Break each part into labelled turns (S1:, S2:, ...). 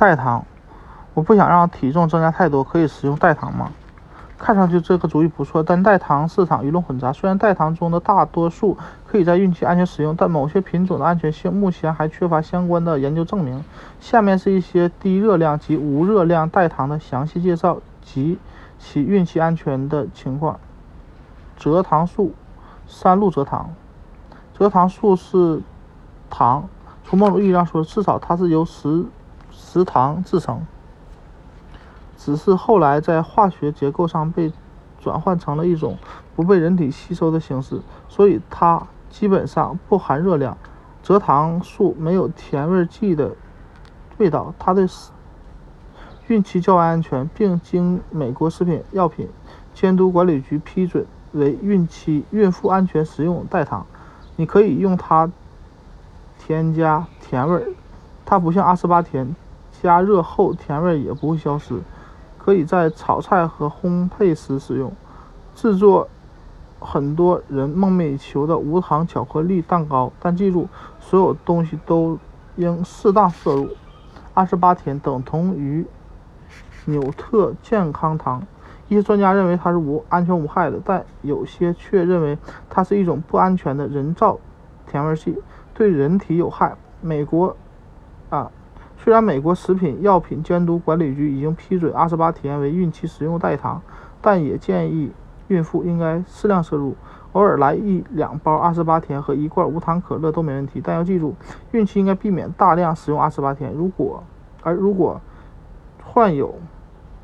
S1: 代糖，我不想让体重增加太多，可以食用代糖吗？看上去这个主意不错，但代糖市场鱼龙混杂。虽然代糖中的大多数可以在孕期安全使用，但某些品种的安全性目前还缺乏相关的研究证明。下面是一些低热量及无热量代糖的详细介绍及其孕期安全的情况。蔗糖素，三鹿蔗糖。蔗糖素是糖，从某种意义上说，至少它是由十食糖制成。只是后来在化学结构上被转换成了一种不被人体吸收的形式，所以它基本上不含热量。蔗糖素没有甜味剂的味道，它对孕期较为安全，并经美国食品药品监督管理局批准为孕期孕妇安全食用代糖。你可以用它添加甜味儿，它不像阿斯巴甜，加热后甜味也不会消失。可以在炒菜和烘焙时使用，制作很多人梦寐以求的无糖巧克力蛋糕。但记住，所有东西都应适当摄入。二十八甜等同于纽特健康糖，一些专家认为它是无安全无害的，但有些却认为它是一种不安全的人造甜味剂，对人体有害。美国啊。虽然美国食品药品监督管理局已经批准阿斯巴甜为孕期食用代糖，但也建议孕妇应该适量摄入，偶尔来一两包阿斯巴甜和一罐无糖可乐都没问题。但要记住，孕期应该避免大量使用阿斯巴甜。如果而如果患有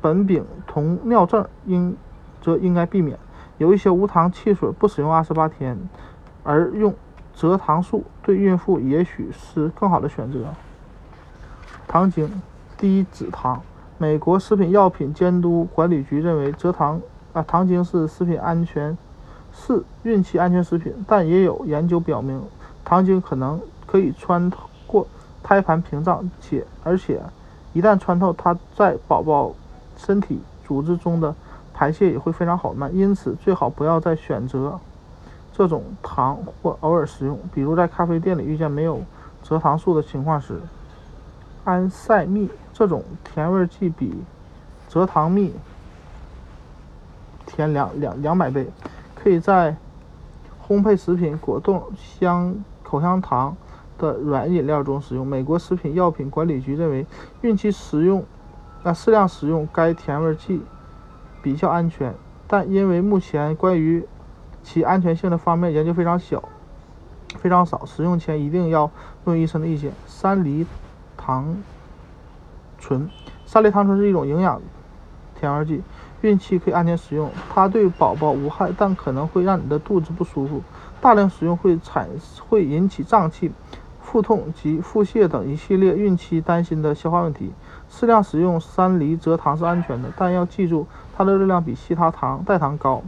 S1: 苯丙酮尿症，应则应该避免。有一些无糖汽水不使用阿斯巴甜，而用蔗糖素，对孕妇也许是更好的选择。糖精，低脂糖。美国食品药品监督管理局认为，蔗糖啊，糖精是食品安全，是孕期安全食品。但也有研究表明，糖精可能可以穿过胎盘屏障，且而且一旦穿透，它在宝宝身体组织中的排泄也会非常缓慢。因此，最好不要再选择这种糖或偶尔食用，比如在咖啡店里遇见没有蔗糖素的情况时。安赛蜜这种甜味剂比蔗糖蜜甜两两两百倍，可以在烘焙食品、果冻、香口香糖的软饮料中使用。美国食品药品管理局认为，孕期食用啊适量使用该甜味剂比较安全，但因为目前关于其安全性的方面研究非常小、非常少，使用前一定要问医生的意见。三梨。糖醇，三梨糖醇是一种营养甜味剂，孕期可以安全使用。它对宝宝无害，但可能会让你的肚子不舒服。大量使用会产会引起胀气、腹痛及腹泻等一系列孕期担心的消化问题。适量使用山梨蔗糖是安全的，但要记住它的热量比其他糖代糖高，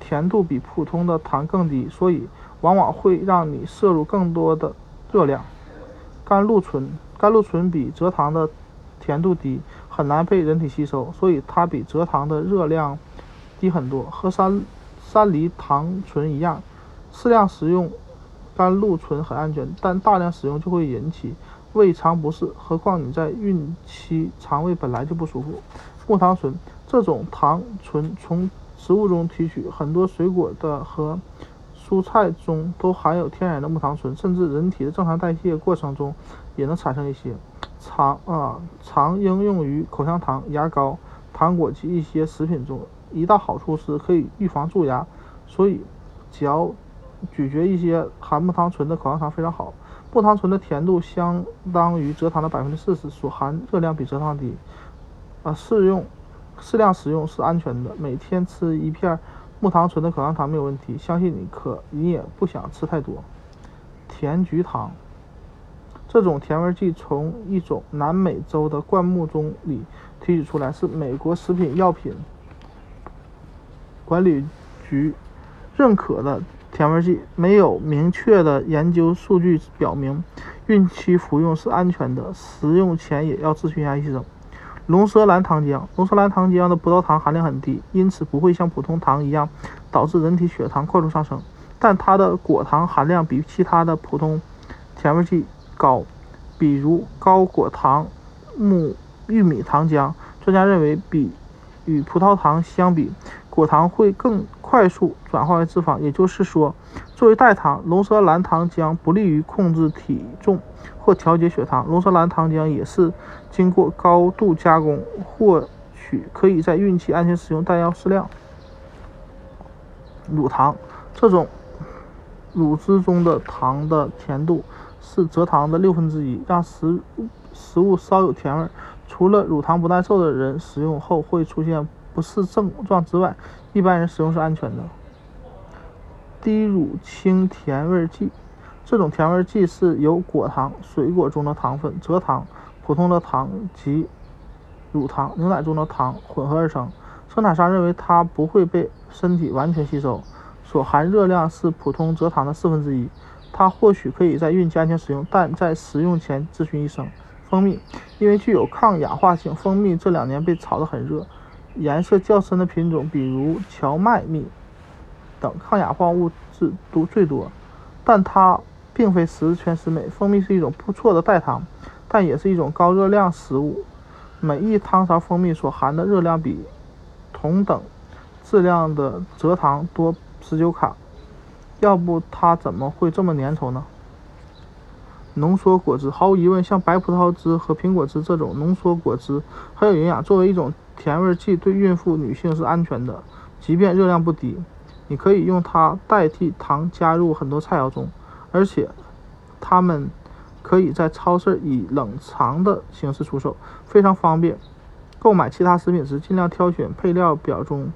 S1: 甜度比普通的糖更低，所以往往会让你摄入更多的热量。甘露醇，甘露醇比蔗糖的甜度低，很难被人体吸收，所以它比蔗糖的热量低很多。和山山梨糖醇一样，适量食用甘露醇很安全，但大量使用就会引起胃肠不适。何况你在孕期肠胃本来就不舒服。木糖醇，这种糖醇从食物中提取，很多水果的和。蔬菜中都含有天然的木糖醇，甚至人体的正常代谢过程中也能产生一些。常啊常应用于口香糖、牙膏、糖果及一些食品中。一大好处是可以预防蛀牙，所以嚼咀嚼一些含木糖醇的口香糖非常好。木糖醇的甜度相当于蔗糖的百分之四十，所含热量比蔗糖低。啊，适用适量食用是安全的，每天吃一片。木糖醇的口香糖没有问题，相信你可你也不想吃太多。甜菊糖，这种甜味剂从一种南美洲的灌木中里提取出来，是美国食品药品管理局认可的甜味剂。没有明确的研究数据表明孕期服用是安全的，食用前也要咨询一下医生。龙舌兰糖浆，龙舌兰糖浆的葡萄糖含量很低，因此不会像普通糖一样导致人体血糖快速上升。但它的果糖含量比其他的普通甜味剂高，比如高果糖木玉米糖浆。专家认为，比与葡萄糖相比，果糖会更快速转化为脂肪。也就是说，作为代糖，龙舌兰糖浆不利于控制体重或调节血糖。龙舌兰糖浆也是经过高度加工，或许可以在孕期安全使用，但要适量。乳糖这种乳汁中的糖的甜度是蔗糖的六分之一，让食食物稍有甜味。除了乳糖不耐受的人使用后会出现不适症状之外，一般人使用是安全的。低乳清甜味剂，这种甜味剂是由果糖、水果中的糖分、蔗糖、普通的糖及乳糖、牛奶中的糖混合而成。生产商认为它不会被身体完全吸收，所含热量是普通蔗糖的四分之一。它或许可以在孕期安全使用，但在食用前咨询医生。蜂蜜因为具有抗氧化性，蜂蜜这两年被炒得很热。颜色较深的品种，比如荞麦蜜等，抗氧化物质都最多，但它并非十全十美。蜂蜜是一种不错的代糖，但也是一种高热量食物。每一汤勺蜂蜜所含的热量比同等质量的蔗糖多十九卡，要不它怎么会这么粘稠呢？浓缩果汁，毫无疑问，像白葡萄汁和苹果汁这种浓缩果汁很有营养。作为一种甜味剂，对孕妇女性是安全的，即便热量不低。你可以用它代替糖加入很多菜肴中，而且它们可以在超市以冷藏的形式出售，非常方便。购买其他食品时，尽量挑选配料表中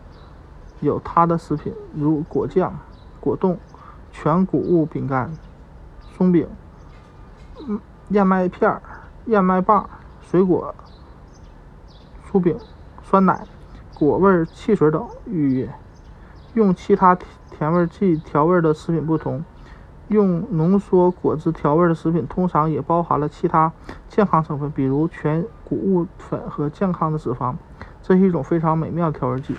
S1: 有它的食品，如果酱、果冻、全谷物饼干、松饼、燕麦片、燕麦棒、水果酥饼、酸奶、果味汽水等。与用其他甜味剂调味的食品不同，用浓缩果汁调味的食品通常也包含了其他健康成分，比如全谷物粉和健康的脂肪，这是一种非常美妙的调味剂。